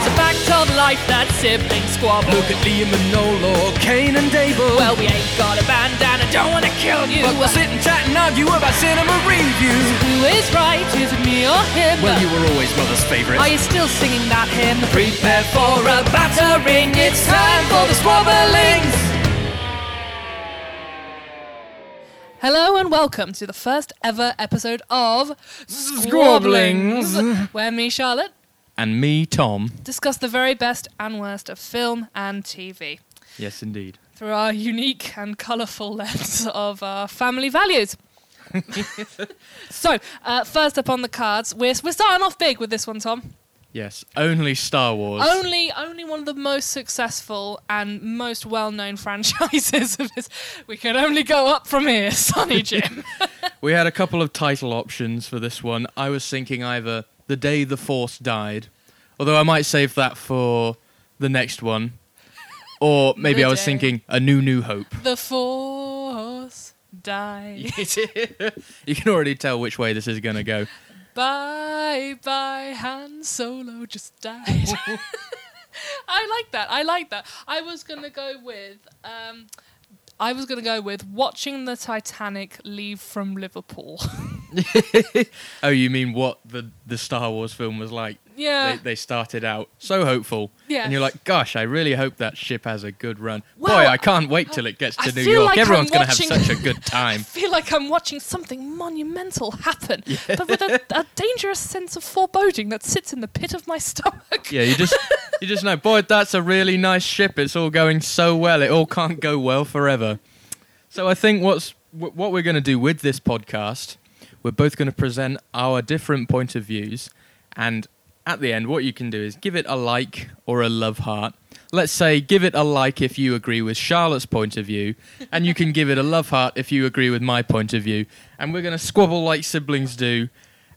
It's a fact of life that siblings squabble. Look at Liam and Noel or Cain and Abel. Well, we ain't got a bandana, don't wanna kill you. but we'll sit and chat and argue about cinema reviews. Who is right? Is it me or him? Well, you were always mother's favourite. Are you still singing that hymn? Prepare for a battering, it's time for the squabblings! Hello and welcome to the first ever episode of Squabblings. where me, Charlotte, and me, Tom. discuss the very best and worst of film and TV Yes, indeed. through our unique and colourful lens of our family values. so, uh, first up on the cards, we're, we're starting off big with this one, Tom. Yes, only Star Wars. Only, only one of the most successful and most well-known franchises of this. We can only go up from here, Sonny Jim. We had a couple of title options for this one. I was thinking either The Day the Force Died, although I might save that for the next one. Or maybe The I was Day. thinking A New New Hope. the Force died. you can already tell which way this is going to go. bye bye, Han Solo just died. I like that. I like that. I was gonna go with. Um, I was gonna go with watching the Titanic leave from Liverpool. Oh, you mean what the, the Star Wars film was like? Yeah. They, they started out so hopeful. Yeah. And you're like, gosh, I really hope that ship has a good run. Well, Boy, I can't wait till it gets I to New feel York. like Everyone's I'm going to have watching- such a good time. I feel like I'm watching something monumental happen, but with a, a dangerous sense of foreboding that sits in the pit of my stomach. Yeah, you just you just know, boy, that's a really nice ship. It's all going so well. It all can't go well forever. So I think what's wh- what we're going to do with this podcast, we're both going to present our different point of views, and at the end, what you can do is give it a like or a love heart. Let's say give it a like if you agree with Charlotte's point of view, and you can give it a love heart if you agree with my point of view. And we're going to squabble like siblings do,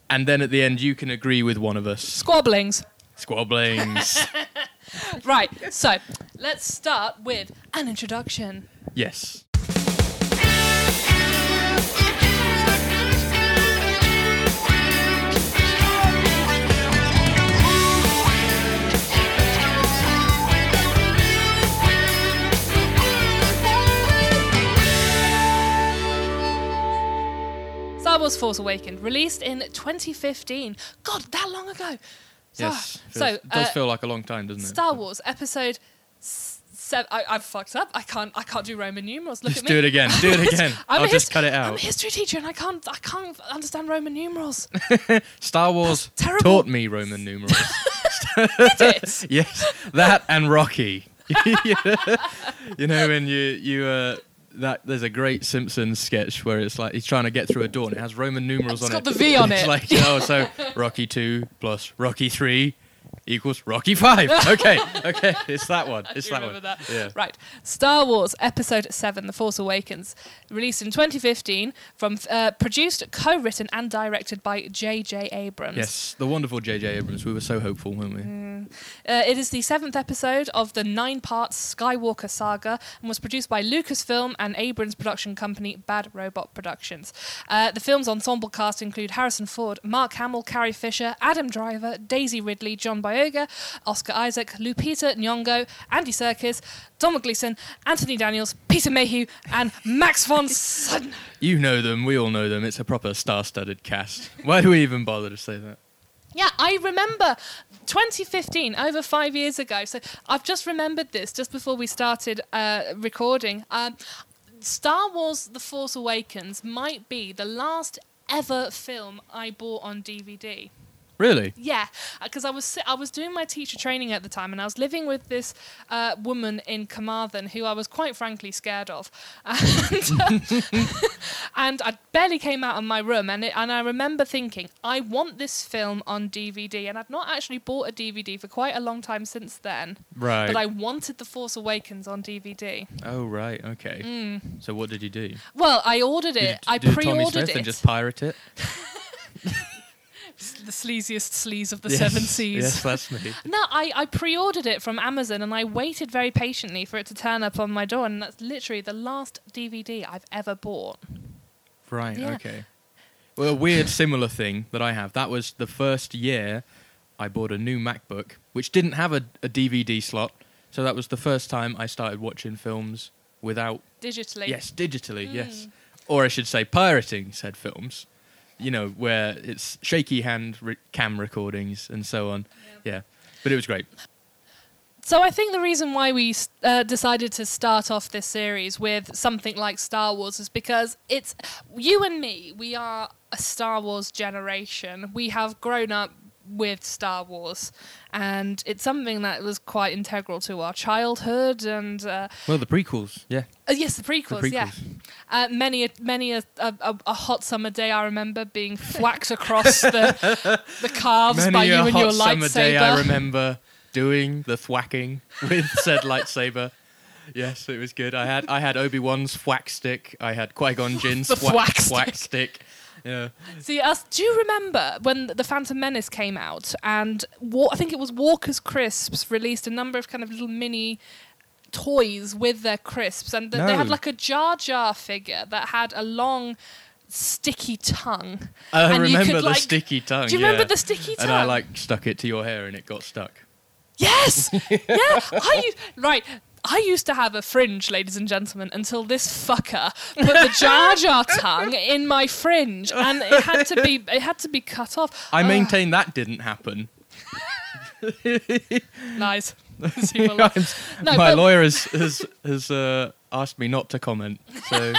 and then at the end, you can agree with one of us. Squabblings. Squabblings. Right, so let's start with an introduction. yes. Star Wars Force Awakens, released in 2015. God, that long ago. Yes. so Feels- does uh, feel like a long time, doesn't it? Star Wars episode seven. I, I've fucked up. I can't. I can't do Roman numerals. Look Just at me. do it again. Do it again. I'll just cut it out. I'm a history teacher, and I can't. I can't understand Roman numerals. Star Wars taught me Roman numerals. It? yes, that and Rocky. you know when you you uh, that there's a great Simpsons sketch where it's like he's trying to get through a door and it has Roman numerals It's on got It's got the V on it. it's it. like oh so Rocky two plus Rocky three equals Rocky five. Okay, okay, it's that one. It's that one. that. Yeah. Right. Star Wars Episode 7 The Force Awakens, released in 2015, from uh, produced, co written, and directed by J.J. Abrams. Yes, the wonderful J.J. Abrams. We were so hopeful, weren't we? Uh, it is the seventh episode of the nine part Skywalker saga and was produced by Lucasfilm and Abrams production company Bad Robot Productions. Uh, the film's ensemble cast include Harrison Ford, Mark Hamill, Carrie Fisher, Adam Driver, Daisy Ridley, John Boyega, Oscar Isaac, Lupita Nyong'o, Andy Serkis, Domhnall Gleeson, Anthony Daniels, Peter Mayhew, and Max von Sydow. You know them. We all know them. It's a proper star-studded cast. Why do we even bother to say that? Yeah, I remember 2015, over five years ago. So I've just remembered this just before we started uh, recording. Um, Star Wars The Force Awakens might be the last ever film I bought on DVD. Really? Yeah, because I was I was doing my teacher training at the time, and I was living with this uh, woman in Carmarthen who I was quite frankly scared of, and, uh, and I barely came out of my room, and it, and I remember thinking I want this film on DVD, and I'd not actually bought a DVD for quite a long time since then, Right. but I wanted The Force Awakens on DVD. oh, right. Okay. Mm. So what did you do? Well, I ordered Did it. you I do pre-ordered Smith it. and just pirate it? the sleaziest sleaze of the Yes, seven seas. Yes, that's me. No, I, I pre-ordered it from Amazon and I waited very patiently for it to turn up on my door, and that's literally the last DVD I've ever bought. Right. Yeah. Okay. Well, a weird similar thing that I have. That was the first year I bought a new MacBook, which didn't have a, a DVD slot. So that was the first time I started watching films without, Digitally. yes, digitally, Mm. yes. Or I should say, pirating said films. You know, where it's shaky hand re- cam recordings and so on. Yeah. But it was great. So I think the reason why we uh, decided to start off this series with something like Star Wars is because it's you and me. We are a Star Wars generation. We have grown up with Star Wars, and it's something that was quite integral to our childhood. And uh, Well, the prequels, yeah. uh, yes, the prequels, The yeah. Uh, many, a, many a, a, a- hot summer day, I remember being thwacked across the the calves Many by you a and hot your summer lightsaber. day I remember doing the thwacking with said lightsaber. Yes, it was good. I had I had Obi Wan's thwack stick. I had Qui Gon Jinn's thwack, thwack thwack stick. Yeah. See, us. Do you remember when the Phantom Menace came out and Wa- I think it was Walker's Crisps released a number of kind of little mini toys with their crisps, and th- they had like a Jar Jar figure that had a long, sticky tongue. I And you remember could, the like- sticky tongue. Do you remember yeah. the sticky tongue? And I like stuck it to your hair and it got stuck. Yes, yeah. I right. I used to have a fringe, ladies and gentlemen, until this fucker put the Jar Jar tongue in my fringe, and it had to be it had to be cut off. I maintain that didn't happen. Nice. No, My but- lawyer has has, has uh, asked me not to comment. So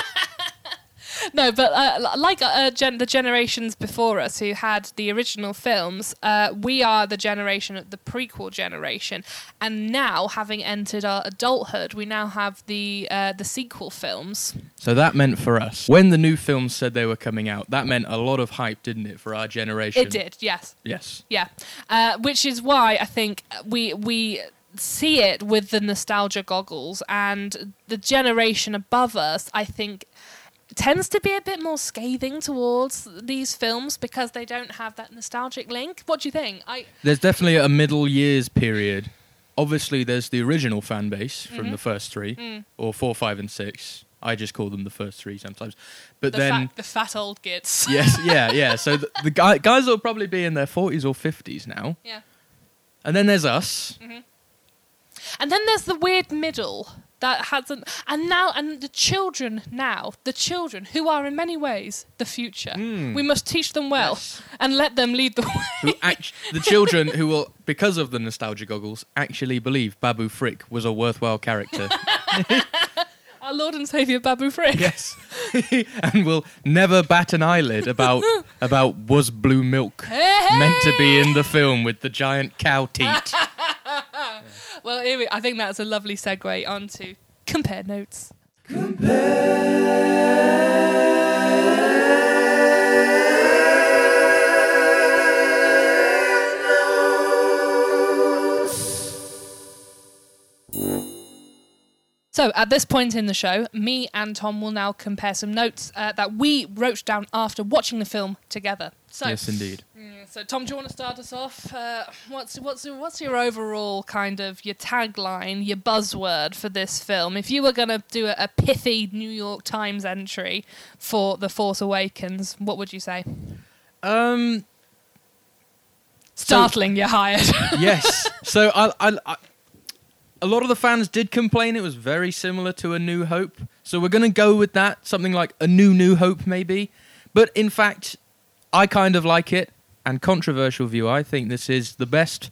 No, but uh, like uh, gen- the generations before us who had the original films, uh, we are the generation the prequel generation, and now having entered our adulthood, we now have the uh, the sequel films. So that meant for us, when the new films said they were coming out, that meant a lot of hype, didn't it, for our generation? It did, yes, Yes. yeah, uh, which is why I think we we see it with the nostalgia goggles, and the generation above us, I think. Tends to be a bit more scathing towards these films because they don't have that nostalgic link. What do you think? I There's definitely a middle years period. Obviously, there's the original fan base from Mhm. the first three, Mm. or four, five, and six. I just call them the first three sometimes. But the, then, fat, the fat old gits. yes, yeah, yeah. So the, the guy, guys will probably be in their 40s or 50s now. Yeah. And then there's us. And then there's the weird middle that hasn't. And now, and the children now, the children who are in many ways the future. Mm. We must teach them well Yes. and let them lead the way. Act- the children who will, because of the nostalgia goggles, actually believe Babu Frick was a worthwhile character. Our Lord and Saviour Babu Frick. yes. and will never bat an eyelid about about was blue milk Hey, meant to be in the film with the giant cow teat. Well, I think that's a lovely segue onto compare notes. So, at this point in the show, me and Tom will now compare some notes uh, that we wrote down after watching the film together. So, yes, indeed. Mm, So, Tom, do you want to start us off? Uh, what's what's what's your overall kind of your tagline, your buzzword for this film? If you were going to do a, a pithy New York Times entry for The Force Awakens, what would you say? Um. Startling, you're hired. Yes. so I, I, I, a lot of the fans did complain it was very similar to A New Hope. So we're going to go with that. Something like A New New Hope, maybe. But in fact, I kind of like it. And controversial view, I think this is the best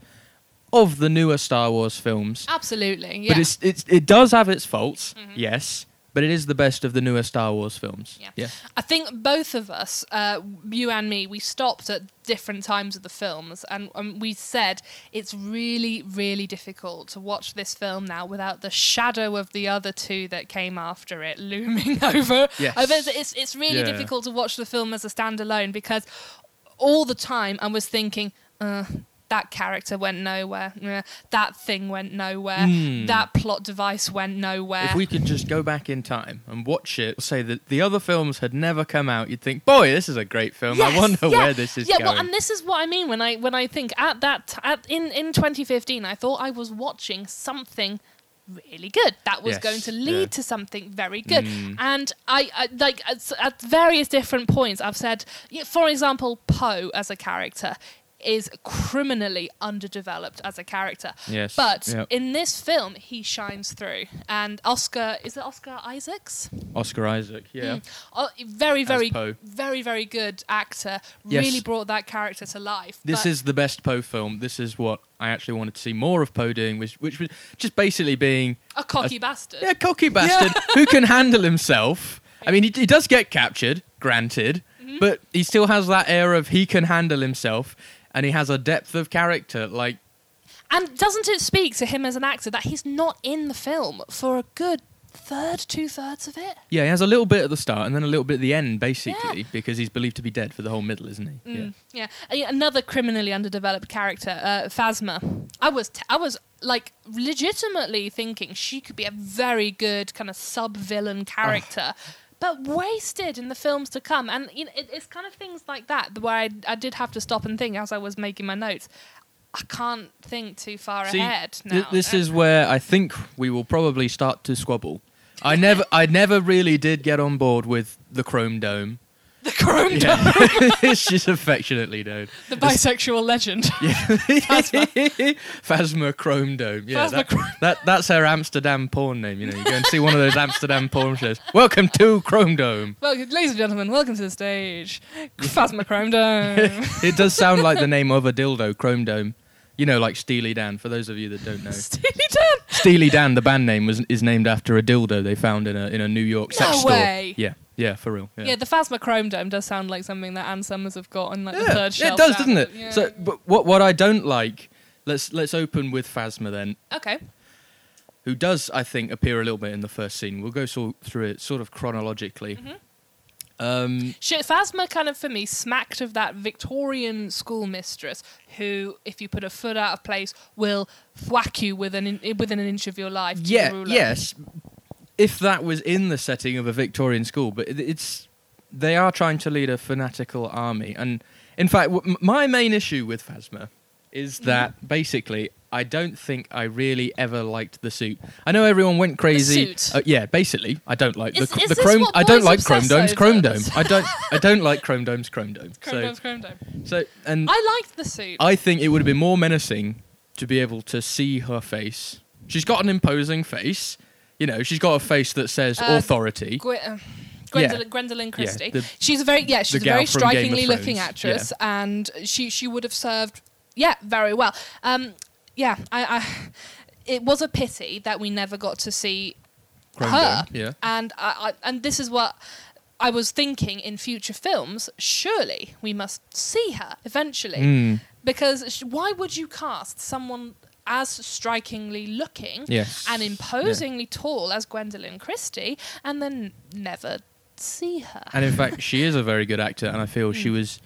of the newer Star Wars films. Absolutely, yeah. But it's, it's it does have its faults, Mhm. yes. But it is the best of the newer Star Wars films. Yeah. yeah. I think both of us, uh, you and me, we stopped at different times of the films and um, we said it's really, really difficult to watch this film now without the shadow of the other two that came after it looming over. Yes. over. It's, it's, it's really Yeah. difficult to watch the film as a standalone because all the time I was thinking, uh, that character went nowhere. That thing went nowhere. Hmm. That plot device went nowhere. If we could just go back in time and watch it, say that the other films had never come out, you'd think, boy, this is a great film. I wonder yeah, where this is going. yeah, going. well, and this is what I mean when I when I think at that at in in 2015, I thought I was watching something really good that was Yes, going to lead yeah. to something very good. Mm. And I, I like at, at various different points, I've said, for example, Poe as a character. Is criminally underdeveloped as a character. Yes. But Yep. in this film, he shines through. And Oscar, is it Oscar Isaacs? Oscar Isaac. Yeah. Mm. Oh, very, very, very, very good actor. Yes. Really brought that character to life. This But- is the best Poe film. This is what I actually wanted to see more of Poe doing, which, which was just basically being a cocky bastard. yeah, cocky bastard who can handle himself. I mean, he, he does get captured, granted, Mm-hmm. but he still has that air of he can handle himself, and he has a depth of character. Like, And doesn't it speak to him as an actor that he's not in the film for a good third, two thirds of it? yeah, he has a little bit at the start and then a little bit at the end, basically, because he's believed to be dead for the whole middle, isn't he? Mm, yeah. Yeah, Another criminally underdeveloped character, uh, Phasma. I was, t- I was like legitimately thinking she could be a very good kind of sub-villain character. But wasted in the films to come, and you know, it, it's kind of things like that where I, I did have to stop and think as I was making my notes. I can't think too far See, ahead th- this is um, where I think we will probably start to squabble. I never, I never really did get on board with the Chrome Dome. The Chrome Dome, Yeah. She's affectionately known. the bisexual legend. Phasma. Phasma Chrome Dome. Yeah, Phasma that, Chrome- that- that's her Amsterdam porn name. You know, you go and see one of those Amsterdam porn shows. Welcome to Chrome Dome. Well, ladies and gentlemen, welcome to the stage, Phasma Chrome Dome. It does sound like the name of a dildo, Chrome Dome. You know, like Steely Dan. For those of you that don't know, Steely Dan. Steely Dan, the band name, was is named after a dildo they found in a in a New York sex No store. way. Yeah, yeah, for real. Yeah. the Phasma Chrome Dome does sound like something that Ann Summers have got on like the third shelf. it does, down. doesn't it? Yeah. So, but what what I don't like, let's let's open with Phasma then, okay. who does I think appear a little bit in the first scene. We'll go so, through it sort of chronologically. Mhm. Um, Shit, Phasma kind of for me smacked of that Victorian schoolmistress who, if you put a foot out of place, will thwack you within in, within an inch of your life. to the yeah, ruler. yes. If that was in the setting of a Victorian school, but it, it's they are trying to lead a fanatical army, and in fact, w- my main issue with Phasma is Mm-hmm. that basically I don't think I really ever liked the suit. I know everyone went crazy. Uh, yeah, basically, I don't like Is- the, is the chrome. I don't like Chrome Dome's? Chrome Dome. I don't. I don't like Chrome Dome's Chrome Dome. Chrome so, Dome's Chrome Dome. so and I liked the suit. I think it would have been more menacing to be able to see her face. She's got an imposing face. You know, she's got a face that says Uh, authority. Gwe- uh, Yeah. Gwendoline, Gwendoline Christie. the- she's a very yeah, she's a gal very from Game of strikingly looking Thrones, actress, and she she would have served yeah very well. Um, yeah, I, I it was a pity that we never got to see her. Dome, yeah. and I, I and this is what. I was thinking in future films, surely we must see her eventually. Mm, Because sh- why would you cast someone as strikingly looking yes. and imposingly tall as Gwendoline Christie and then never see her? And in fact, she is a very good actor, and I feel she Mm. was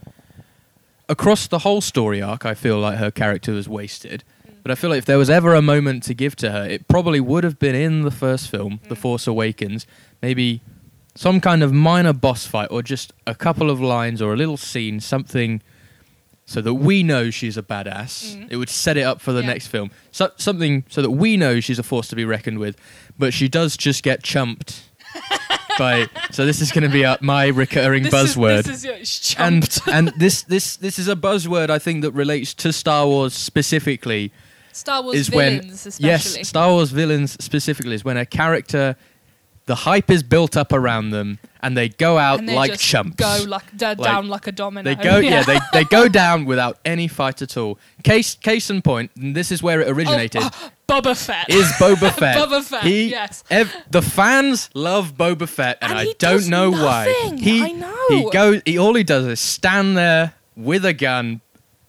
across the whole story arc. I feel like her character was wasted. Mm. But I feel like if there was ever a moment to give to her, it probably would have been in the first film, The Mm. Force Awakens. Maybe some kind of minor boss fight, or just a couple of lines, or a little scene, something, so that we know she's a badass. Mm. It would set it up for the Yeah. next film. So, something so that we know she's a force to be reckoned with. But she does just get chumped. by so this is going to be uh, my recurring This buzzword Is, this is it's and and this this this is a buzzword I think that relates to Star Wars specifically. Star Wars is when- villains, especially. Yes, Star Wars villains specifically is when a character, the hype is built up around them, and they go out and they like just chumps. Go like, d- down like a domino. they go, yeah, they, they go down without any fight at all. Case case in point, and this is where it originated. Oh, oh Boba Fett. Is Boba Fett? Boba Fett, He, yes. ev- the fans love Boba Fett, and, And I don't know why. He, I know. He goes. He all he does is stand there with a gun,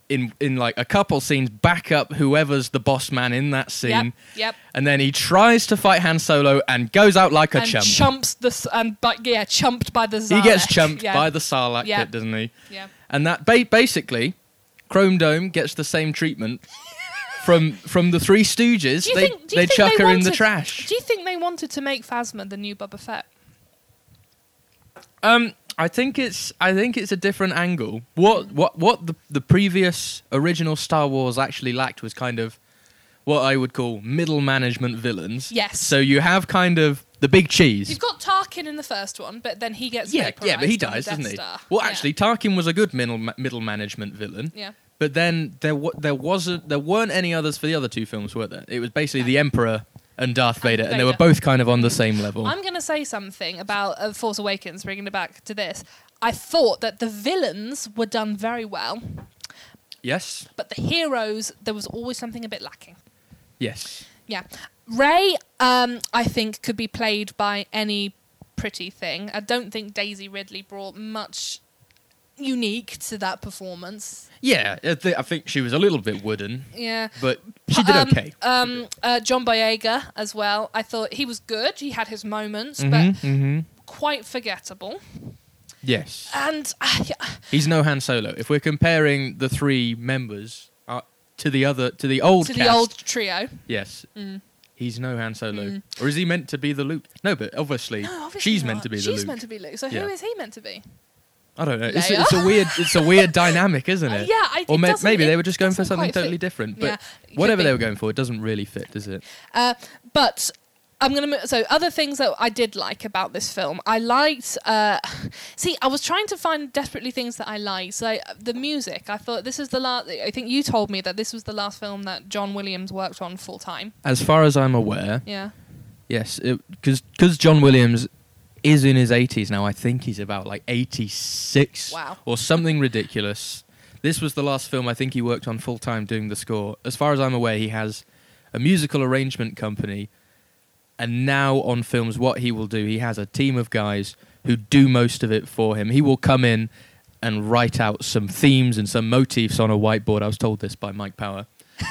in in like a couple scenes, back up whoever's the boss man in that scene, Yep, yep. and then he tries to fight Han Solo and goes out like a and chump. chumps the and but yeah, chumped by the. he gets chumped yeah. by the Sarlacc Yeah. pit, doesn't he? Yeah. And that ba- basically, Chrome Dome gets the same treatment. From from the Three Stooges, Do you they think- do you they think chuck they her in the trash. Do you think they wanted to make Phasma the new Boba Fett? Um, I think it's I think it's a different angle. What what what the the previous original Star Wars actually lacked was kind of what I would call middle management villains. Yes. So you have kind of the big cheese. You've got Tarkin in the first one, but then he gets yeah, yeah, but he vaporized on the dies, doesn't he? Star. Well, actually, Tarkin was a good middle middle management villain, yeah. But then there wa- there wasn't there weren't any others for the other two films, were there? It was basically the Emperor and Darth Vader, and they were both kind of on the same level. I'm going to say something about uh, Force Awakens, bringing it back to this. I thought that the villains were done very well, yes, but the heroes, there was always something a bit lacking. yes. Yeah. Rey, um, I think, could be played by any pretty thing. I don't think Daisy Ridley brought much unique to that performance. Yeah, I, thi- I think she was a little bit wooden, Yeah. but she did Um, okay. Um, uh, John Boyega as well. I thought he was good. He had his moments, Mhm, but mhm. quite forgettable. Yes, And uh, yeah, he's no Han Solo. If we're comparing the three members uh, to the other to the old to cast, the old trio. yes, Mm. he's no Han Solo, Mm. or is he meant to be the Luke? No, but obviously, No, obviously she's not. meant to be the She's Luke. meant to be Luke. So Yeah. who is he meant to be? I don't know. It's, it's a weird, it's a weird dynamic, isn't Uh, it? yeah, I, Or may- maybe they were just going for something totally fit. different. But Yeah, whatever they were going for, it doesn't really fit, does it? Uh, but I'm gonna. mo- So other things that I did like about this film, I liked. Uh, see, I was trying to find desperately things that I liked. So uh, the music, I thought this is the last. I think you told me that this was the last film that John Williams worked on full time. As far as I'm aware, Yeah. yes, because because John Williams is in his 80s now. I think he's about like 86 Wow. or something ridiculous. This was the last film I think he worked on full time doing the score. As far as I'm aware, he has a musical arrangement company, and now on films, what he will do, he has a team of guys who do most of it for him. He will come in and write out some themes and some motifs on a whiteboard. I was told this by Mike Power.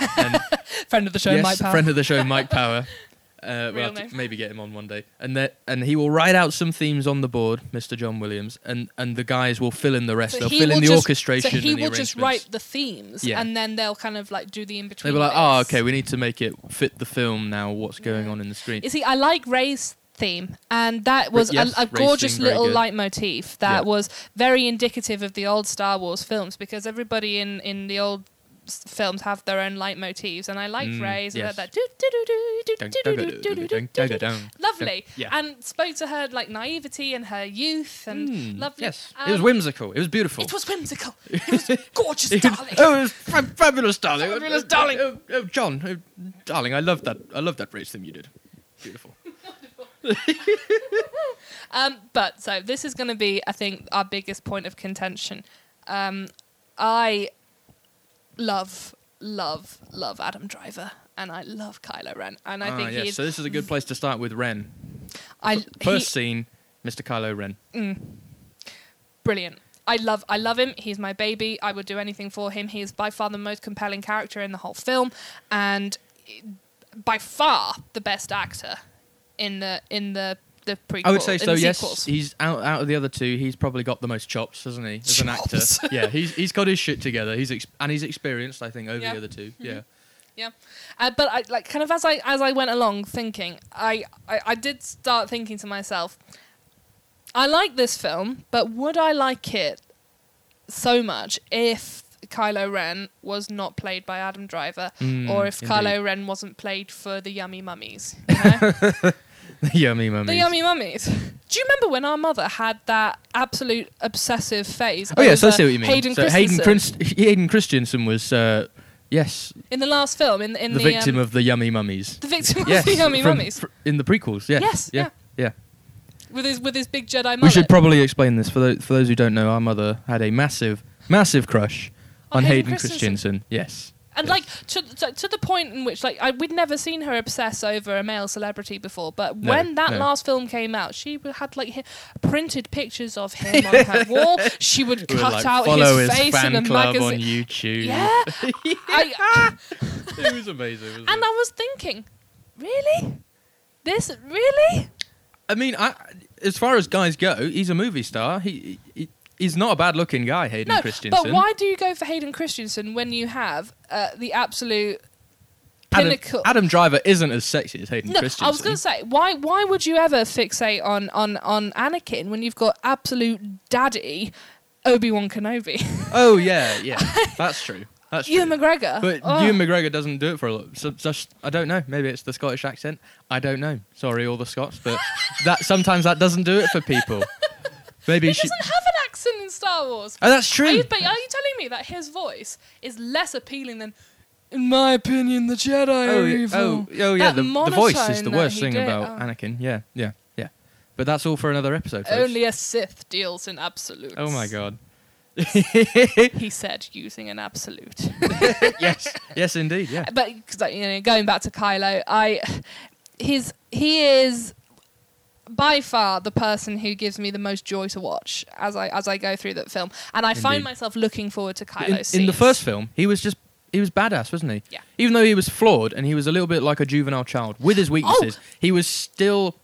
Friend of the show, yes, Mike Powell. friend of the show, Mike Power. Uh, we'll have to name. maybe get him on one day, and that and he will write out some themes on the board, Mr. John Williams, and and the guys will fill in the rest. So They'll he fill in will the just- orchestration So he and the will just arrangements. write the themes, Yeah. and then they'll kind of like do the in between. They between. were like, oh, okay, we need to make it fit the film now. What's going on in the screen? You see, I like Rey's theme, and that was yes, a, a Rey's gorgeous theme, very little good. leitmotif that Yeah. was very indicative of the old Star Wars films because everybody in, in the old films have their own leitmotifs, and I like Mm, Rey's and yes. that lovely, Yeah. and spoke to her like naivety and her youth and Mm, lovely. Yes, it was Um, whimsical. It was beautiful. It was whimsical. It was gorgeous, It was- darling. oh, it was fa- fabulous, darling. Fabulous, Oh, darling. Oh, oh, John, oh, darling, I love that. I love that race thing you did. Beautiful. Um, but so this is going to be, I think, our biggest point of contention. Um, I love, love, love Adam Driver, and I love Kylo Ren, and I ah, think yes. he's So this is a good place to start with Ren. I First he- scene, Mr. Kylo Ren. mm, brilliant. I love, I love him. He's my baby. I would do anything for him. He is by far the most compelling character in the whole film, and by far the best actor in the in the the prequel. I would say so. Yes, sequels. he's out out of the other two. He's probably got the most chops, hasn't he? As an actor, Chops. yeah, he's he's got his shit together. He's ex- and he's experienced, I think, over Yeah. the other 2 Yeah, Yeah, uh, but I like kind of as I as I went along thinking, I, I I did start thinking to myself, I like this film, but would I like it so much if Kylo Ren was not played by Adam Driver, Mm, or if indeed. Kylo Ren wasn't played for the Yummy Mummies? You know? yummy mummies. the Yummy Mummies. Do you remember when our mother had that absolute obsessive phase? Oh yes, I see what you mean. Hayden so Hayden, Christensen Christ- Hayden Christensen was, uh, yes, in the last film in in the, the, victim um, of the yummy mummies. the victim yes, of the Yummy from- Mummies. fr- in the prequels. Yes, Yes, yeah, yeah. yeah. with his with his big Jedi mullet. We should probably explain this for those, for those who don't know. Our mother had a massive, massive crush On on Hayden Hayden Christensen. Christensen. Yes, and yes. like to, to to the point in which like I, we'd never seen her obsess over a male celebrity before, but No, when that no. last film came out, she had like hi- printed pictures of him on her wall. She would We would, cut like, out follow his his face fan in a club magazine. on YouTube. Yeah, I, it was amazing. wasn't and it? I was thinking, really, this really? I mean, I, as far as guys go, he's a movie star. He, he he's not a bad looking guy, Hayden No, Christensen. but why do you go for Hayden Christensen when you have uh, the absolute Adam, pinnacle? Adam Driver isn't as sexy as Hayden No, Christensen. I was going to say, why why would you ever fixate on on on Anakin when you've got absolute daddy Obi Wan Kenobi, Oh yeah, yeah, that's true. That's true. Ewan McGregor? But Oh. Ewan McGregor doesn't do it for a lot. So, just I don't know. Maybe it's the Scottish accent. I don't know. Sorry, all the Scots, but that sometimes that doesn't do it for people. Maybe he she. doesn't have an accent in Star Wars. Oh, that's Are true. you, but are you telling me that his voice is less appealing than, in my opinion, the Jedi Oh, are oh, evil. oh, oh yeah. The, the voice is the worst thing did, about oh. Anakin. Yeah, yeah, yeah. But that's all for another episode. folks. Only a Sith deals in absolutes. Oh my god. He said using an absolute. yes, yes, indeed. Yeah. But you know, going back to Kylo, I his he is by far the person who gives me the most joy to watch as I as I go through that film, and I find myself looking forward to In, Kylo's in the first film, he was just he was badass, wasn't he? Yeah. Even though he was flawed and he was a little bit like a juvenile child with his oh! weaknesses, he was still.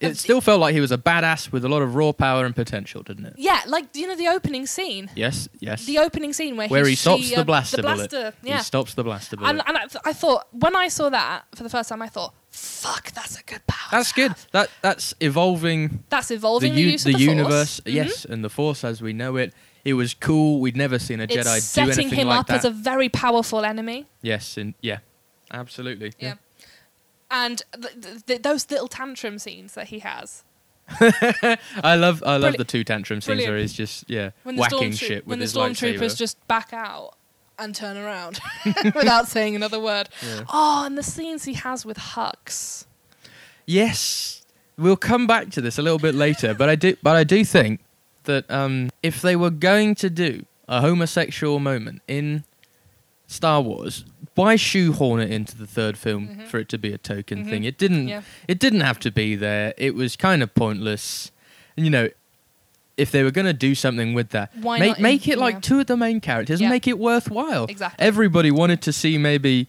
It still felt like he was a badass with a lot of raw power and potential, didn't it? yeah, like you know the opening scene, Yes, yes. the opening scene where Where he, stops she, the uh, blaster, the blaster, bullet. yeah. He stops the blaster bullet. And, and I, th- I thought when I saw that for the first time, I thought, "Fuck, that's a good power." that's to good. have." That that's evolving That's evolving the, u- use the of the universe. Force. Mhm. Yes, and the Force as we know it. It was cool. We'd never seen a it's Jedi do setting anything him like up that. as a very powerful enemy. yes, and yeah, absolutely. Yeah. And th- th- th- those little tantrum scenes that he has. I love I love Brilli- the two tantrum scenes brilliant. where he's just yeah When the whacking shit when with the his stormtroopers just back out and turn around without saying another word. Yeah. Oh, and the scenes he has with Hux. Yes, we'll come back to this a little bit later, but I do, but I do think that um, if they were going to do a homosexual moment in Star Wars, why shoehorn it into the third film Mhm. for it to be a token Mhm. thing? It didn't. Yeah. It didn't have to be there. It was kind of pointless. And, you know, if they were going to do something with that, Why make not in- make it like yeah. two of the main characters Yeah. and make it worthwhile. Exactly. Everybody wanted to see maybe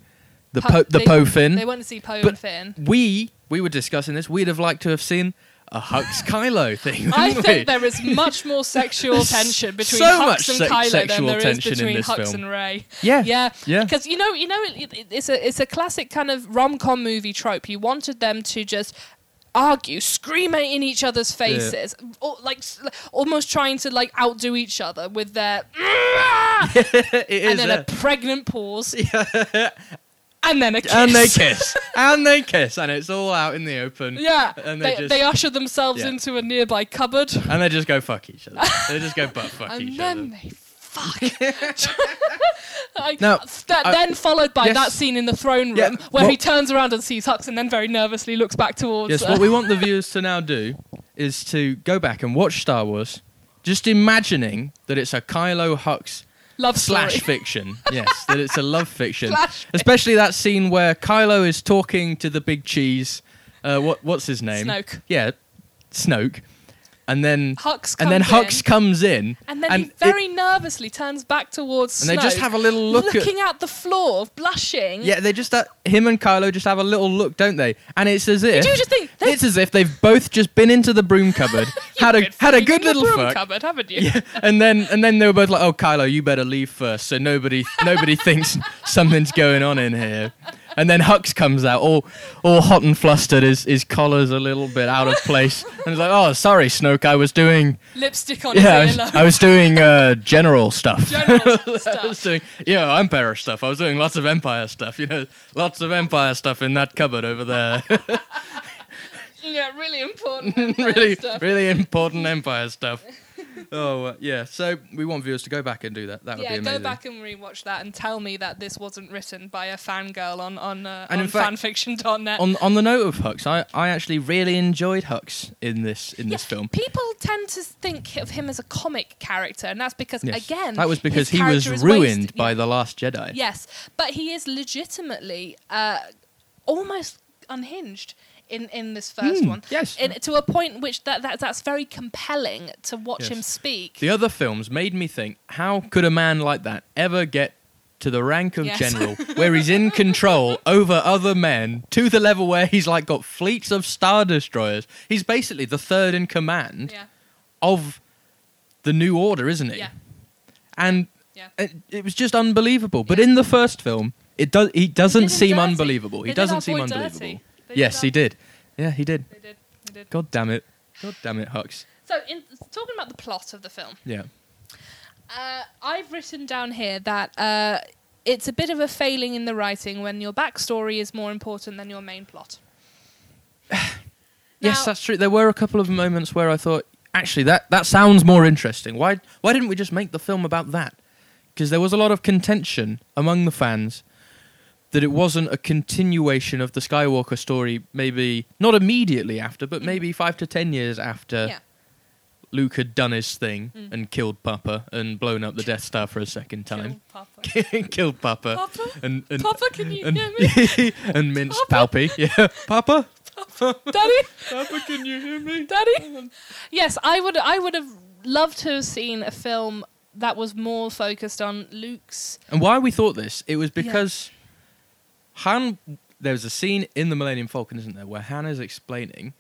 the Po- po- the they- Poe Finn They want to see Poe and Finn. we we were discussing this. We'd have liked to have seen a Hux Kylo thing. I think we? there is much more sexual tension between so Hux and se- Kylo than there is between Hux film. and Rey. yeah, Yeah, yeah. Because you know, you know, it, it, it's a it's a classic kind of rom com movie trope. You wanted them to just argue, scream at in each other's faces, or, like almost trying to like outdo each other with their it is. and then yeah. a pregnant pause, and then a kiss. and they kiss, and they kiss, and it's all out in the open. Yeah, And they, they they, usher themselves Yeah. into a nearby cupboard, And they just go fuck each other. they just go butt fuck and each other. And then they fuck. like, Now, then followed by yes. that scene in the throne room Yeah, where he turns around and sees Hux, and then very nervously looks back towards. Yes, uh, what we want the viewers to now do is to go back and watch Star Wars, just imagining that it's a Kylo Hux love slash story. fiction. yes, that it's a love fiction. Slash Especially that scene where Kylo is talking to the big cheese. Uh, what what's his name? Snoke. Yeah, Snoke. And then Hux and then comes Hux in, comes in, and then and he it- very nervously turns back towards and they just have a little look looking at the floor, blushing. Yeah, they just uh, him and Kylo just have a little look, don't they? And it's as if you just think it's as if they've both just been into the broom cupboard, had a had a good little broom fuck, cupboard, haven't you? Yeah, and then and then they were both like, "Oh, Kylo, you better leave first, so nobody nobody thinks something's going on in here." And then Hux comes out, all all hot and flustered. His his collar's a little bit out of place, and he's like, "Oh, sorry, Snoke. I was doing Lipstick on yeah, I was. I was doing uh, general stuff. General I was stuff. doing yeah, Empire stuff. I was doing lots of Empire stuff. You know, lots of Empire stuff in that cupboard over there. Yeah, really important. really, stuff. really important Empire stuff. Oh uh, yeah, so we want viewers to go back and do that. That would Yeah, be amazing. go back and rewatch that and tell me that this wasn't written by a fangirl on on, uh, And on fact- fanfiction.net. on on the note of Hux, I, I actually really enjoyed Hux in this in this film. People tend to think of him as a comic character, and that's because Yes. again that was because he was ruined wasted- by yeah. the Last Jedi. Yes, but he is legitimately uh, almost unhinged in, in this first Hmm, one. yes. In, to a point which that, that that's very compelling to watch Yes. him speak. The other films made me think, how could a man like that ever get to the rank of Yes. general, where he's in control over other men to the level where he's like got fleets of star destroyers? He's basically the third in command yeah, of the New Order, isn't he? yeah, And yeah. it, it was just unbelievable. But in the first film, it does he doesn't seem dirty. unbelievable. He doesn't seem unbelievable. dirty. Yes, he did. Yeah, he did. They did. They did. God damn it. God damn it, Hux. So, in, talking about the plot of the film, Yeah. uh, I've written down here that uh, it's a bit of a failing in the writing when your backstory is more important than your main plot. yes, that's true. There were a couple of moments where I thought, actually, that, that sounds more interesting. Why why didn't we just make the film about that? because there was a lot of contention among the fans that it wasn't a continuation of the Skywalker story. Maybe not immediately after, but maybe five to ten years after yeah. Luke had done his thing Mm. and killed Papa and blown up the Death Star for a second time. Kill Papa. killed Papa. Papa? And, and, Papa, can you and, hear me? and minced Papa? Palpy. Yeah, Papa. Daddy? Papa, can you hear me? Daddy? Yes, I would I would have loved to have seen a film that was more focused on Luke's And why we thought this? It was because Han. there's a scene in the Millennium Falcon, isn't there, where Han is explaining,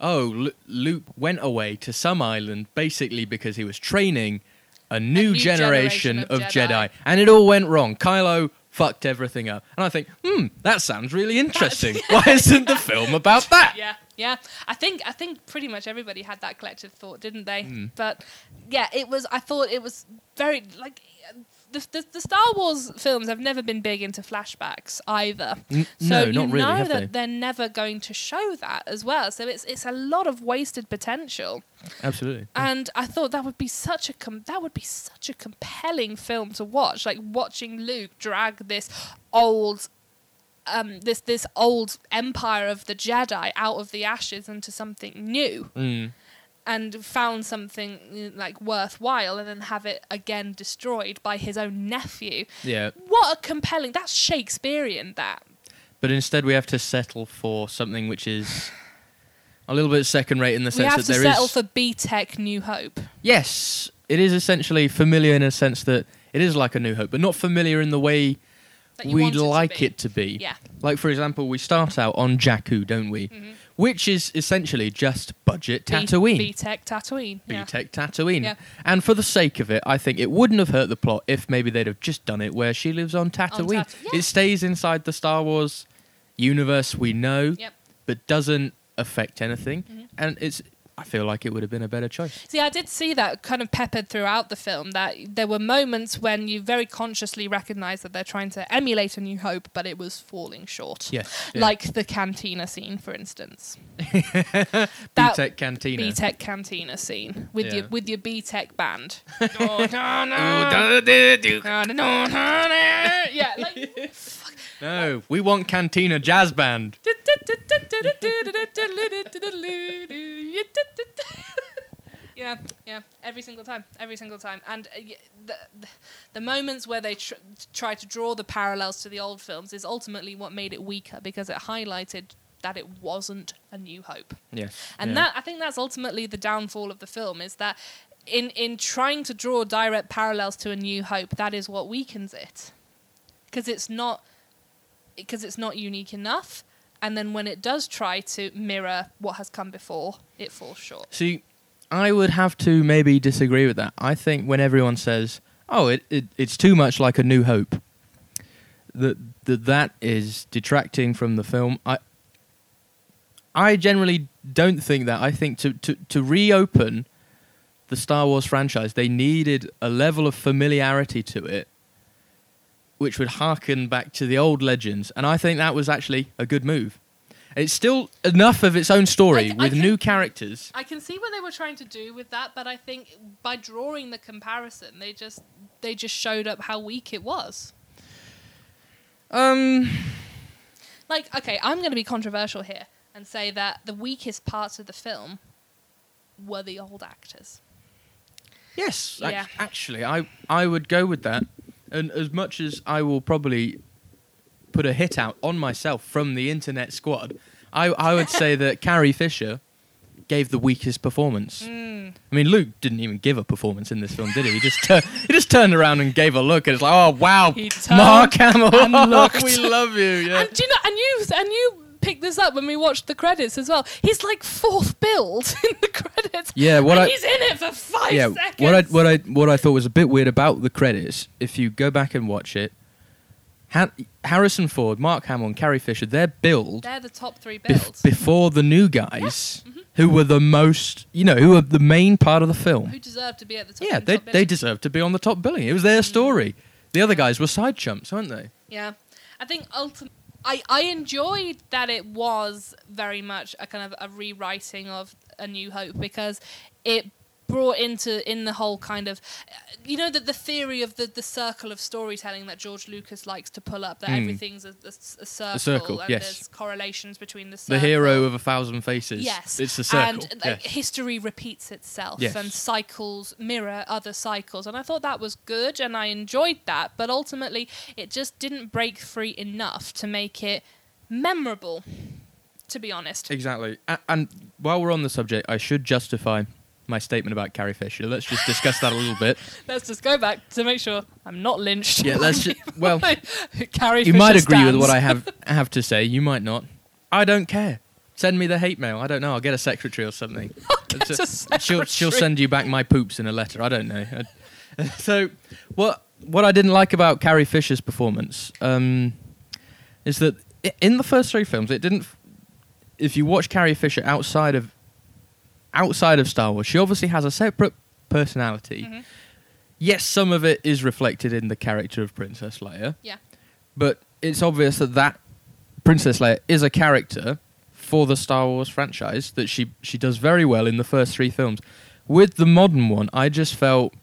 "Oh, Lu- Luke went away to some island basically because he was training a new, new generation, generation of, of Jedi. Jedi. and it all went wrong. Kylo fucked everything up, and I think, hmm, that sounds really interesting. why isn't the film about that? Yeah, yeah. I think I think pretty much everybody had that collective thought, didn't they? Mm. But yeah, it was. I thought it was very like. The, the, the Star Wars films have never been big into flashbacks either. N- So no, you not really. know that they? they're never going to show that as well. So it's it's a lot of wasted potential. Absolutely. And I thought that would be such a com- that would be such a compelling film to watch, like watching Luke drag this old um this this old empire of the Jedi out of the ashes into something new Mm. And found something like worthwhile and then have it again destroyed by his own nephew. Yeah, What a compelling that's Shakespearean that. but instead we have to settle for something which is a little bit second rate in the sense that there is. We have to there is. settle for BTEC New Hope. Yes, it is essentially familiar in a sense that it is like a New Hope, but not familiar in the way we'd want it to like it to be. Yeah. Like for example, we start out on Jakku, don't we? Mhm. Which is essentially just budget Tatooine. BTEC Tatooine. BTEC Tatooine. Yeah. And for the sake of it, I think it wouldn't have hurt the plot if maybe they'd have just done it where she lives on Tatooine. Tat- yeah. It stays inside the Star Wars universe we know, Yep. but doesn't affect anything. Mhm. And it's I feel like it would have been a better choice. See, I did see that kind of peppered throughout the film. That there were moments when you very consciously recognise that they're trying to emulate A New Hope, but it was falling short. Yes. Like the cantina scene, for instance. BTEC Cantina. BTEC cantina scene with Yeah. your with your BTEC band. yeah, like No, we want Cantina Jazz Band. yeah, yeah. Every single time, every single time, and uh, y- the, the the moments where they tr- try to draw the parallels to the old films is ultimately what made it weaker because it highlighted that it wasn't a New Hope, Yes. and yeah. that I think that's ultimately the downfall of the film is that in in trying to draw direct parallels to a New Hope, that is what weakens it because it's not because it's not unique enough. And then when it does try to mirror what has come before, it falls short. See, I would have to maybe disagree with that. I think when everyone says, "Oh, it, it it's too much like a New Hope," that that that is detracting from the film. I I generally don't think that. I think to to to reopen the Star Wars franchise, they needed a level of familiarity to it which would harken back to the old legends, and I think that was actually a good move. It's still enough of its own story I c- I with can- new characters. I can see what they were trying to do with that, but I think by drawing the comparison, they just they just showed up how weak it was. Um, Like, okay, I'm going to be controversial here and say that the weakest parts of the film were the old actors. yes, ac- Yeah. actually, I I would go with that. And as much as I will probably put a hit out on myself from the internet squad, I I would say that Carrie Fisher gave the weakest performance. Mm. I mean, Luke didn't even give a performance in this film, did he? He just tur- he just turned around and gave a look, and it's like, oh wow, Mark Hamill, and looked. we love you. Yeah. And do you know? And you and you picked this up when we watched the credits as well. He's like fourth build in the credits. Yeah, what and I- he's in it for five yeah, seconds. what I what I what I thought was a bit weird about the credits, if you go back and watch it, ha- Harrison Ford, Mark Hamill, and Carrie Fisher, they're build They're the top three bef- builds. before the new guys, Mm-hmm. who were the most, you know, who were the main part of the film. who deserve to be at the top. Yeah, they top they deserved to be on the top billing. It was their story. The other guys were side chumps, weren't they? Yeah, I think ultimately, I I enjoyed that it was very much a kind of a rewriting of A New Hope because it brought into in the whole kind of you know that the theory of the, the circle of storytelling that George Lucas likes to pull up that Mm. everything's a, a, a circle, circle, and yes. there's correlations between the circle. The hero of a thousand faces. Yes, It's a circle. and like, yes. history repeats itself, Yes. and cycles mirror other cycles, and I thought that was good, and I enjoyed that. But ultimately, it just didn't break free enough to make it memorable. To be honest, Exactly. A- And while we're on the subject, I should justify my statement about Carrie Fisher. Let's just discuss that a little bit. let's just go back to make sure I'm not lynched. Yeah, let's ju- well, Carrie you Fisher might agree with what I have have to say. You might not. I don't care. Send me the hate mail. I don't know. I'll get a secretary or something. a she'll she'll send you back my poops in a letter. I don't know. So what what I didn't like about Carrie Fisher's performance um, is that in the first three films, it didn't. If you watch Carrie Fisher outside of outside of Star Wars, she obviously has a separate personality. Mhm. Yes, some of it is reflected in the character of Princess Leia. Yeah. But it's obvious that that Princess Leia is a character for the Star Wars franchise that she she does very well in the first three films. With the modern one, I just felt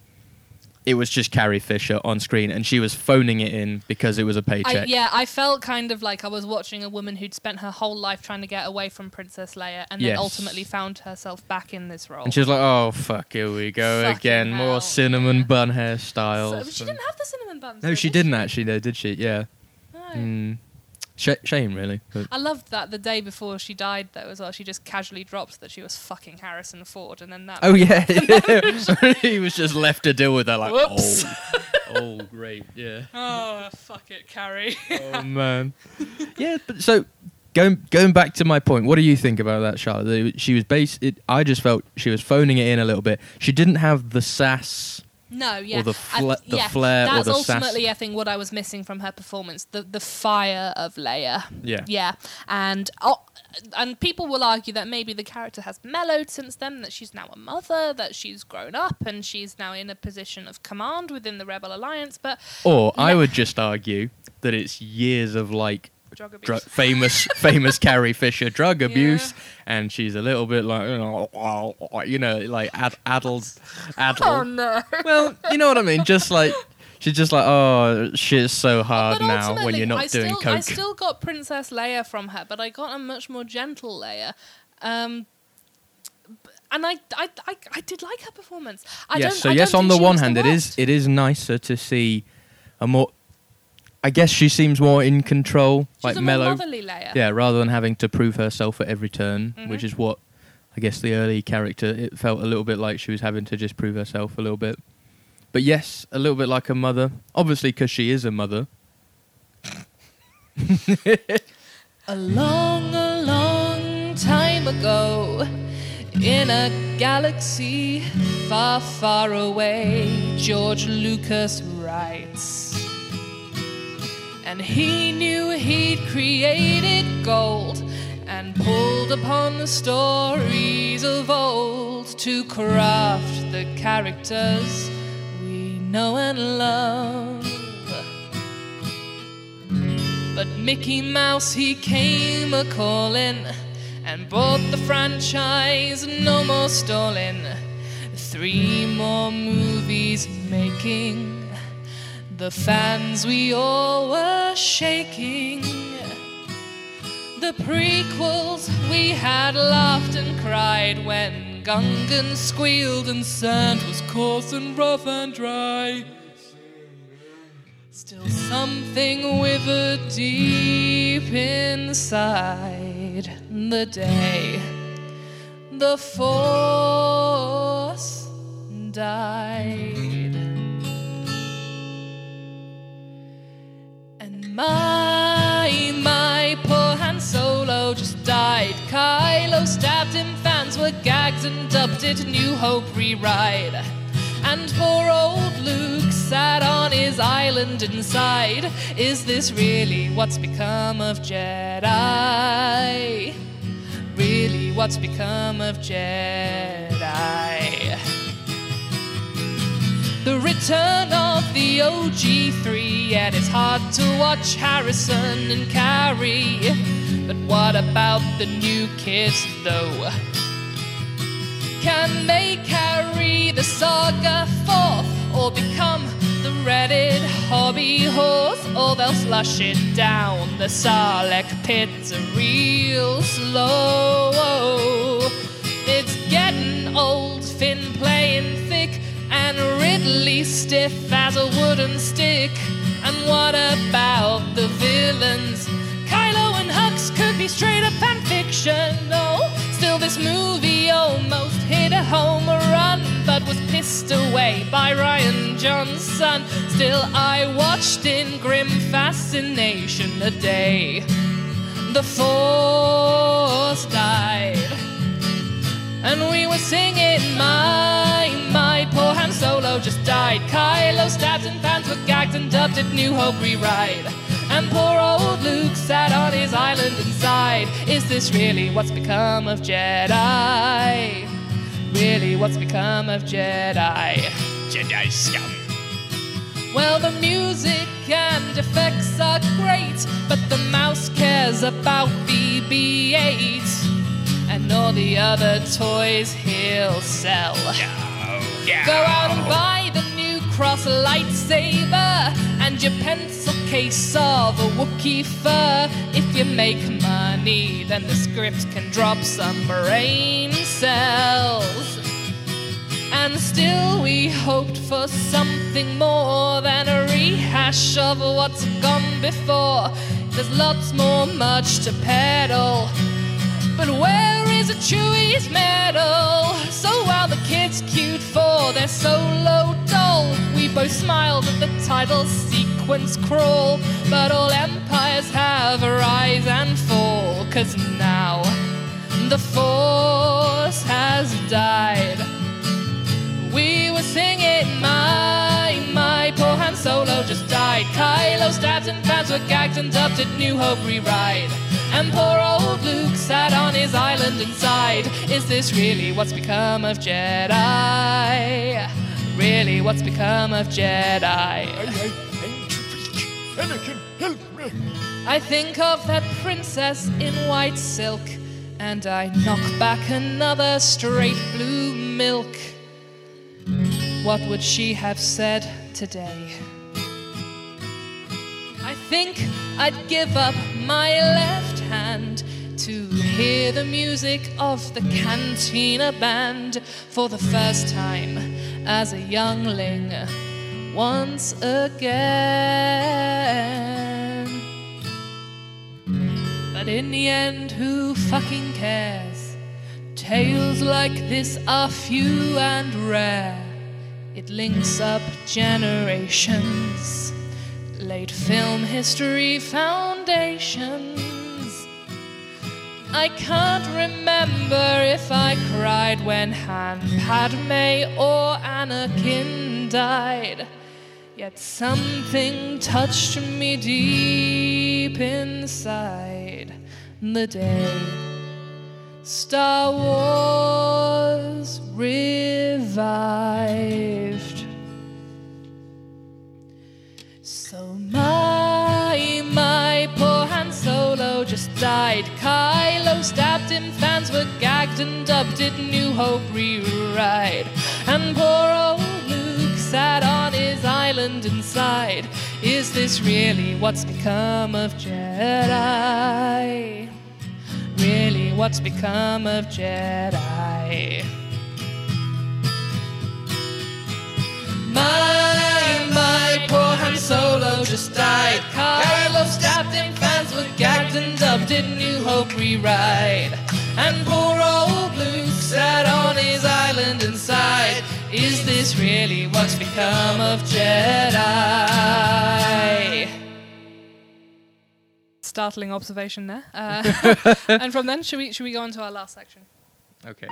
it was just Carrie Fisher on screen, and she was phoning it in because it was a paycheck. yeah, I felt kind of like I was watching a woman who'd spent her whole life trying to get away from Princess Leia, and then Yes. ultimately found herself back in this role. And she was like, "Oh fuck, here we go Fucking again, hell, more cinnamon yeah. bun So- hairstyles." but she didn't have the cinnamon buns. no, she did didn't actually. Though, did she? Yeah. No. Mm. Sh- shame, really. But I loved that the day before she died, though, as well. She just casually dropped that she was fucking Harrison Ford, and then that. Oh yeah, he was just left to deal with that. Like, Whoops. oh, oh, great, yeah. Oh, fuck it, Carrie. Oh man, yeah. But so going going back to my point, what do you think about that, Charlotte? She was based. It, I just felt she was phoning it in a little bit. She didn't have the sass. No, yeah. the I- the yeah, flair or That's the sass. ultimately, I think, what I was missing from her performance the the fire of Leia. Yeah. Yeah, and oh, and people will argue that maybe the character has mellowed since then. That she's now a mother, that she's grown up, and she's now in a position of command within the Rebel Alliance. But Or I would just argue that it's years of like drug abuse. dr- famous famous Carrie Fisher drug Yeah. abuse, and she's a little bit like you know, you know like ad- addled, addled. oh no! Well, you know what I mean. Just like she's just like, oh, shit's so hard But now when you're not I doing still, I still got Princess Leia from her, but I got a much more gentle Leia. Um, and I, I, I, I did like her performance. I yes. So I yes, on the one hand, it is it is nicer to see a more. I guess she seems more in control, She's like a mellow. more motherly Leia. Yeah, rather than having to prove herself at every turn, Mhm. which is what I guess the early character it felt a little bit like she was having to just prove herself a little bit. But yes, a little bit like a mother, obviously because she is a mother. A long, a long time ago, in a galaxy far, far away, George Lucas writes. And he knew he'd created gold and pulled upon the stories of old to craft the characters we know and love. But Mickey Mouse, he came a calling and bought the franchise, no more stalling. Three more movies making. The fans, we all were shaking. The prequels, we had laughed and cried when Gungan squealed and sand was coarse and rough and dry. Still something withered deep inside the day the force died. My, my poor Han Solo just died. Kylo stabbed him, fans were gagged and dubbed it New Hope Rewrite. And poor old Luke sat on his island inside. Is this really what's become of Jedi? Really, what's become of Jedi? The return of the OG3, and it's hard to watch Harrison and Carrie. But what about the new kids, though? Can they carry the saga forth or become the redded hobby horse, or they'll flush it down the Sarlacc pit real slow. It's getting old, Finn playing thick, and Ridley stiff as a wooden stick. And what about the villains? Kylo and Hux could be straight up fan fiction. No, still this movie almost hit a home run, but was pissed away by Rian Johnson. Still, I watched in grim fascination the day the Force died. And we were singing, my, my, poor Han Solo just died. Kylo stabbed and fans were gagged and dubbed it New Hope rewrite. And poor old Luke sat on his island and sighed. Is this really what's become of Jedi? Really, what's become of Jedi? Jedi scum. Well, the music and effects are great, but the mouse cares about BB 8 and all the other toys he'll sell. Go out and buy the new cross lightsaber and your pencil case of a Wookiee fur. If you make money, then the script can drop some brain cells. And still, we hoped for something more than a rehash of what's gone before. There's lots more much to peddle. But where is a Chewie's medal? So while the kids queued for their solo doll, we both smiled at the title sequence crawl. But all empires have a rise and fall, cause now the Force has died. We were singing, my, my, poor Han Solo just died. Kylo stabbed and fans were gagged and dubbed it New Hope rewrite. And poor old Luke sat on his island and sighed. Is this really what's become of Jedi? Really, what's become of Jedi? Anakin, help me! I think of that princess in white silk, and I knock back another straight blue milk. What would she have said today? I think I'd give up my left hand to hear the music of the Cantina Band for the first time as a youngling once again. But in the end, who fucking cares? Tales like this are few and rare. It links up generations, late film history foundations. I can't remember if I cried when Han, Padme, or Anakin died. Yet something touched me deep inside the day Star Wars revived. Just died. Kylo stabbed him, fans were gagged and dubbed it New Hope rewrite. And poor old Luke sat on his island and sighed. Is this really what's become of Jedi? Really, what's become of Jedi? My, my poor Han Solo just died. Kylo stabbed him, fans were gagged and dubbed it New Hope rewrite. And poor old Luke sat on his island and sighed. Is this really what's become of Jedi? Startling observation there. Uh, and from then, should we should we go on to our last section? Okay.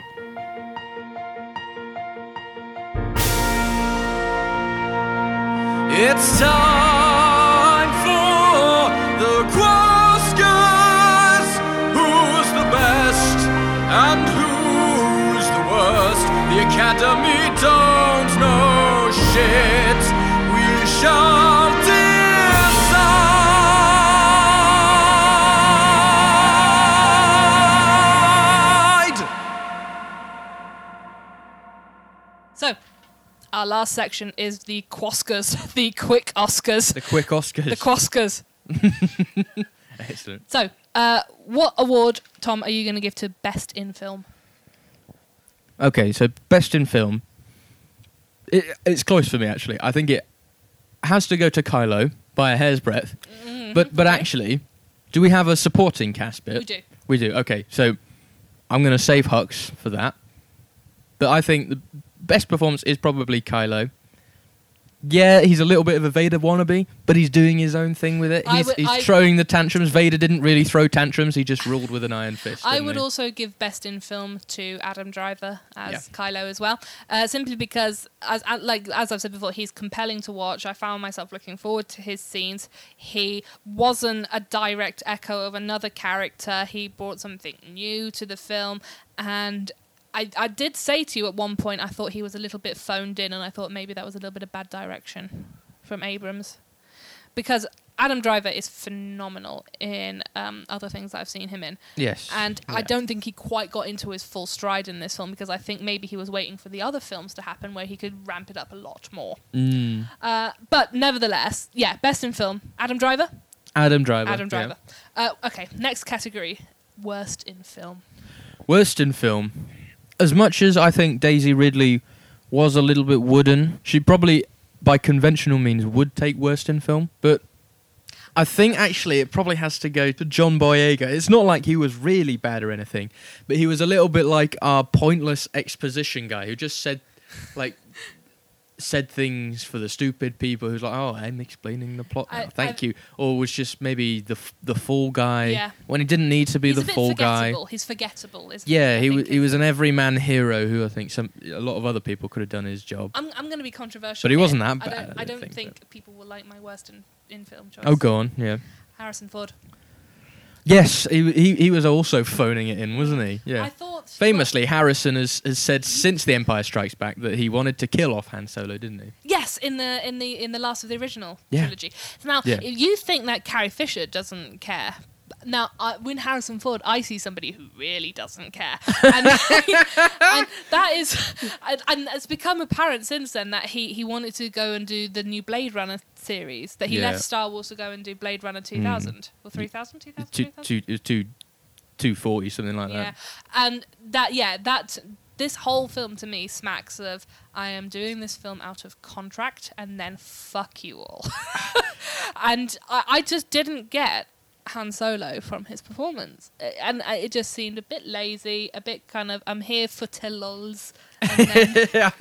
It's time for the Quaskers. Who's the best and who's the worst? The Academy don't know shit. We shall our last section is the Quoscars, the quick Oscars, The quick Oscars. the Quoscars. Excellent. So, uh, what award, Tom, are you going to give to Best in Film? Okay, so best in film. It, it's close for me actually. I think it has to go to Kylo by a hair's breadth. But but okay. actually, do we have a supporting cast bit? We do. We do. Okay, so I'm going to save Hux for that. But I think the best performance is probably Kylo. Yeah, he's a little bit of a Vader wannabe, but he's doing his own thing with it. I He's, would- he's I- throwing the tantrums. Vader didn't really throw tantrums; he just ruled with an iron fist. I didn't would he? also give Best in Film to Adam Driver as. Kylo as well, uh, simply because, as uh, like as I've said before, he's compelling to watch. I found myself looking forward to his scenes. He wasn't a direct echo of another character. He brought something new to the film, and. I, I did say to you at one point I thought he was a little bit phoned in and I thought maybe that was a little bit of bad direction from Abrams because Adam Driver is phenomenal in um, other things that I've seen him in Yes, and I don't think he quite got into his full stride in this film because I think maybe he was waiting for the other films to happen where he could ramp it up a lot more. Mm. Uh, but nevertheless, yeah, best in film, Adam Driver. Adam Driver. Adam yeah. Driver. Uh, okay, next category, worst in film. Worst in film. As much as I think Daisy Ridley was a little bit wooden, she probably, by conventional means, would take worst in film. But I think actually it probably has to go to John Boyega. It's not like he was really bad or anything, but he was a little bit like our pointless exposition guy who just said, like, said things for the stupid people who's like, oh, I'm explaining the plot now. I- Thank I've- you. Or was just maybe the the fool guy Yeah. when he didn't need to be He's the fool guy. He's forgettable, isn't Yeah, he? he was he was an everyman hero who I think some a lot of other people could have done his job. I'm, I'm going to be controversial. But he wasn't that I bad, don't, I I don't don't think, think, people will like my worst in, in film oh, choice. Oh, go on, yeah. Harrison Ford. Yes, he he he was also phoning it in, wasn't he? Yeah. I thought Famously, Harrison has, has said since The Empire Strikes Back that he wanted to kill off Han Solo, didn't he? Yes, in the in the in the last of the original Yeah. trilogy. Now, Yeah. you think that Carrie Fisher doesn't care. Now, I, when Harrison Ford, I see somebody who really doesn't care, and, and that is, and, and it's become apparent since then that he, he wanted to go and do the new Blade Runner series. That he Yeah. left Star Wars to go and do Blade Runner hmm. two thousand or 3000, 2000, Two 3000? two it was two two forty something like Yeah, that. and that yeah that this whole film to me smacks of I am doing this film out of contract and then fuck you all, and I, I just didn't get Han Solo from his performance, Uh, and it just seemed a bit lazy, a bit kind of I'm here for then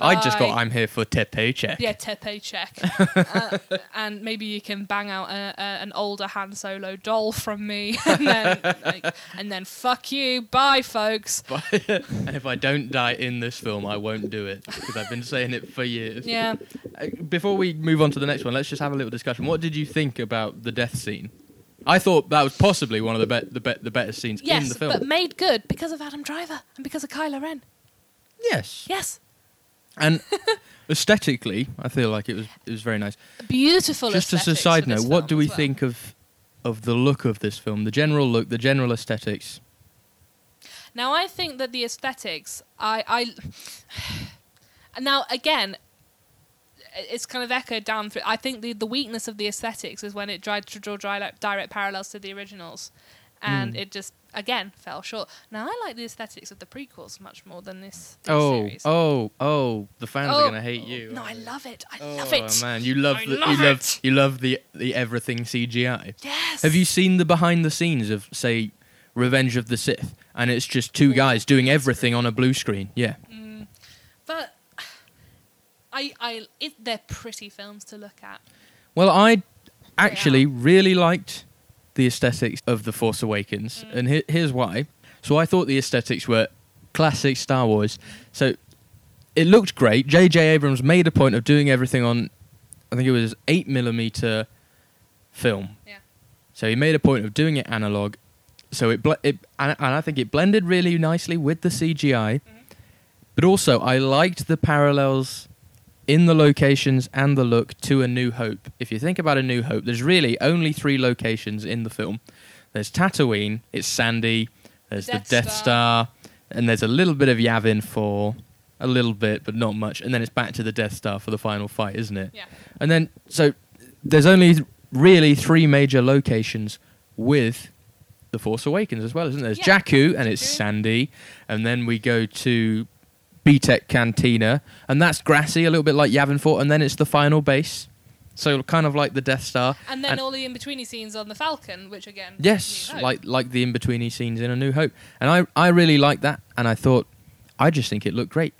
I just got I'm here for te paycheck. yeah, te paycheck, uh, and maybe you can bang out a, a, an older Han Solo doll from me, and then like, and then fuck you, bye, folks. and if I don't die in this film, I won't do it because I've been saying it for years. Yeah. Uh, Before we move on to the next one, let's just have a little discussion. What did you think about the death scene? I thought that was possibly one of the be- the, be- the better scenes in the film. but made good because of Adam Driver and because of Kylo Ren. yes, Yes, and aesthetically, I feel like it was it was very nice. beautiful. Just as a side note, what do we well. think of of the look of this film? The general look, the general aesthetics. Now, I think that the aesthetics, I, I, now again, it's kind of echoed down through. I think the the weakness of the aesthetics is when it tried to draw dry, direct parallels to the originals, and Mm. it just again fell short. Now, I like the aesthetics of the prequels much more than this, this Oh, series. oh, oh! The fans are Oh, gonna hate you. No, I love it. I Oh love it. Oh man, you love I the, love you love you love the the everything CGI. Yes. Have you seen the behind the scenes of say Revenge of the Sith? And it's just two guys doing everything on a blue screen. Yeah. I, I, it, they're pretty films to look at. Well, I actually really liked the aesthetics of The Force Awakens, mm. and he- here's why. So I thought the aesthetics were classic Star Wars. So it looked great. J.J. Abrams made a point of doing everything on, I think it was eight millimeter film. Yeah. So he made a point of doing it analog. So it, ble- it and, and I think it blended really nicely with the CGI. Mm-hmm. But also, I liked the parallels in the locations and the look to A New Hope. If you think about A New Hope, there's really only three locations in the film. There's Tatooine, it's Sandy. There's Death the Death Star. Star. and there's a little bit of Yavin 4. a little bit, but not much, and then it's back to the Death Star for the final fight, isn't it? Yeah. And then so there's only really three major locations with the Force Awakens as well, isn't there? There's Yeah. Jakku and it's Jakku. sandy, and then we go to BTEC Cantina, and that's grassy, a little bit like Yavin 4, and then it's the final base. So kind of like the Death Star. And then And- all the in-betweeny scenes on the Falcon, which again, Yes, like like the in betweeny scenes in A New Hope, and I I really like that, and I thought I just think it looked great.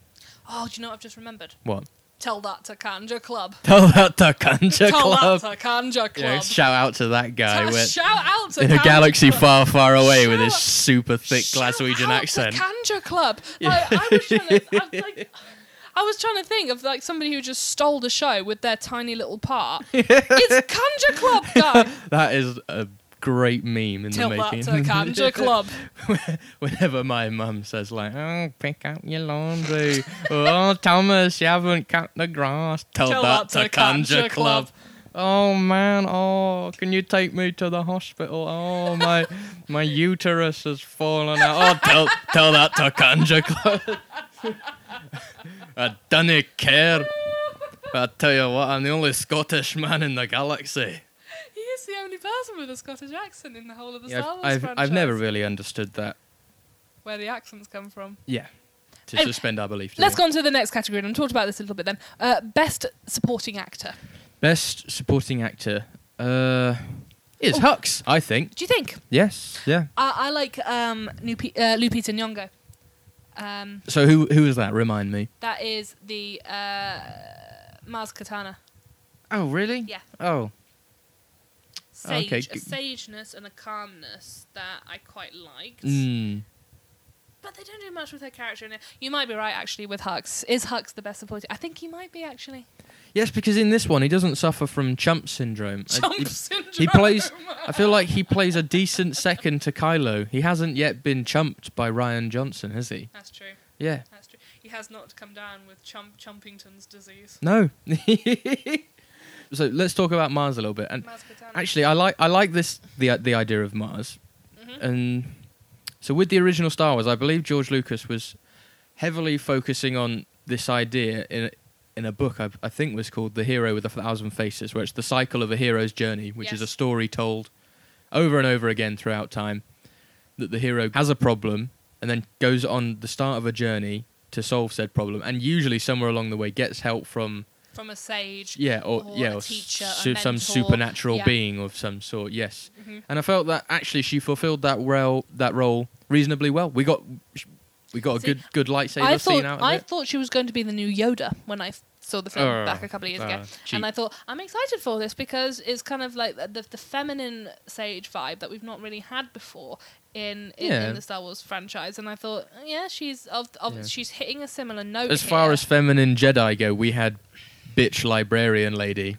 Oh, do you know what I've just remembered? What? Tell that to Kanjiklub. Tell that to Kanjiklub. Tell Club. that to Kanjiklub. Yeah, shout out to that guy Tell- with, shout out to in a galaxy Club. far, far away with his super thick Glaswegian accent. Kanjiklub. Yeah. Like, I was trying to, I, like, I was trying to think of like somebody who just stole the show with their tiny little part. it's Kanjiklub guy. That is a great meme in Tell the that making. to Kanja Club. Whenever my mum says like, "Oh, pick out your laundry," "Oh, Thomas, you haven't cut the grass," tell, Tell that, that to Kanjiklub. Club. Oh man, oh, can you take me to the hospital? Oh, my my uterus has fallen out. Oh, tell tell that to Kanjiklub. I don't care. I tell you what, I'm the only Scottish man in the galaxy. Is the only person with a Scottish accent in the whole of the Yeah, Star Wars I've, I've, franchise. I've never really understood that. Where the accents come from. Yeah. To Anyway, suspend our belief. Let's go on to the next category, and we talked about this a little bit then. Uh, best supporting actor. Best supporting actor. Uh, it's Oh. Hux, I think. Do you think? Yes. Yeah. I, I like um, Lupi- uh, Lupita Nyong'o. Um, So who who is that? Remind me. that is the uh, Maz Kanata. Oh really? Yeah. Oh. Sage, Okay, a sageness and a calmness that I quite liked. Mm. But they don't do much with her character in it. You might be right, actually, with Hux. Is Hux the best supporting? I think he might be, actually. Yes, because in this one he doesn't suffer from chump syndrome. Uh, Chump he, syndrome. he plays. I feel like he plays a decent second to Kylo. He hasn't yet been chumped by Rian Johnson, has he? That's true. Yeah. That's true. He has not come down with chump Chumpington's disease. No. so let's talk about Maz a little bit. And Maz Kanata. Actually, I like I like this the the idea of Maz, Mhm. and so with the original Star Wars, I believe George Lucas was heavily focusing on this idea in in a book I, I think was called The Hero with a Thousand Faces, where it's the cycle of a hero's journey, which is a Yes. story told over and over again throughout time. That the hero has a problem and then goes on the start of a journey to solve said problem, and usually somewhere along the way gets help from From a sage. yeah, or, Or yeah, a or teacher, su- some supernatural Yeah. being of some sort. Yes, Mhm. and I felt that actually she fulfilled that role that role reasonably well. We got we got a good good lightsaber I scene out of I it. thought she was going to be the new Yoda when I saw the film Oh, back a couple of years ago, uh, cheap. and I thought I'm excited for this because it's kind of like the, the feminine sage vibe that we've not really had before in in, Yeah. in the Star Wars franchise, and I thought yeah, she's of, of Yeah. she's hitting a similar note. As far here. as feminine Jedi go, we had bitch librarian lady.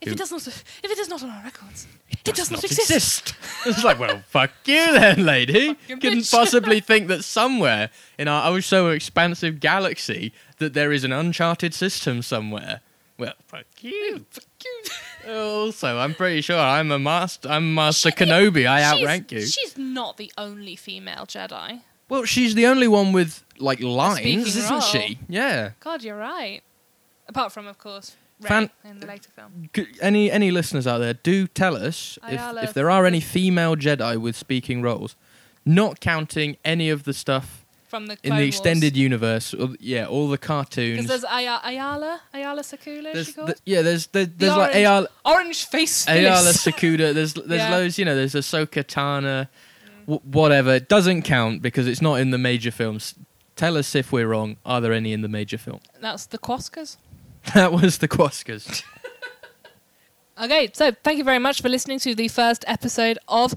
if who- it does not if it is not on our records, it does, not, exist. exist. it's like, well, fuck you then, lady. Fucking Couldn't bitch. possibly think that somewhere in our oh so expansive galaxy that there is an uncharted system somewhere. Well, fuck you. Fuck you. Also, I'm pretty sure I'm a master. I'm Master Kenobi. I outrank you. She's not the only female Jedi. Well, she's the only one with like lines, speaking isn't role. she? Yeah. God, you're right. Apart from, of course, Rey Fan- in the later film. Any any listeners out there, do tell us if, Ayala if there are any female Jedi with speaking roles, not counting any of the stuff From the in Clone the Wars. extended universe. Or, yeah, all the cartoons. Because there's Aya- Ayala, Ayala Sakula, is There's she called? yeah, there's there, there's like orange- Ayala, Orange face Ayala Phyllis. Sakuda. There's there's Yeah. loads. You know, there's Ahsoka Tana, w- whatever. It doesn't count because it's not in the major films. Tell us if we're wrong. Are there any in the major film? That's the Quoskas. That was the Quoskas. Okay, so thank you very much for listening to the first episode of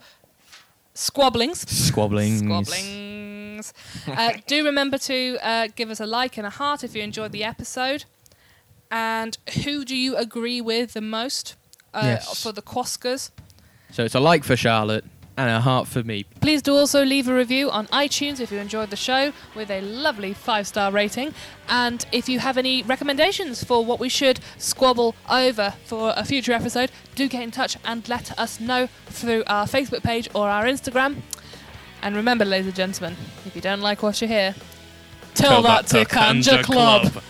Squabblings. Squabblings. Squabblings. uh, do remember to uh, give us a like and a heart if you enjoyed the episode. And who do you agree with the most uh, Yes. for the Quoskas? So it's a like for Charlotte and a heart for me. Please do also leave a review on iTunes if you enjoyed the show with a lovely five star rating. And if you have any recommendations for what we should squabble over for a future episode, do get in touch and let us know through our Facebook page or our Instagram. And remember, ladies and gentlemen, if you don't like what you hear, Tell that to Kanjiklub.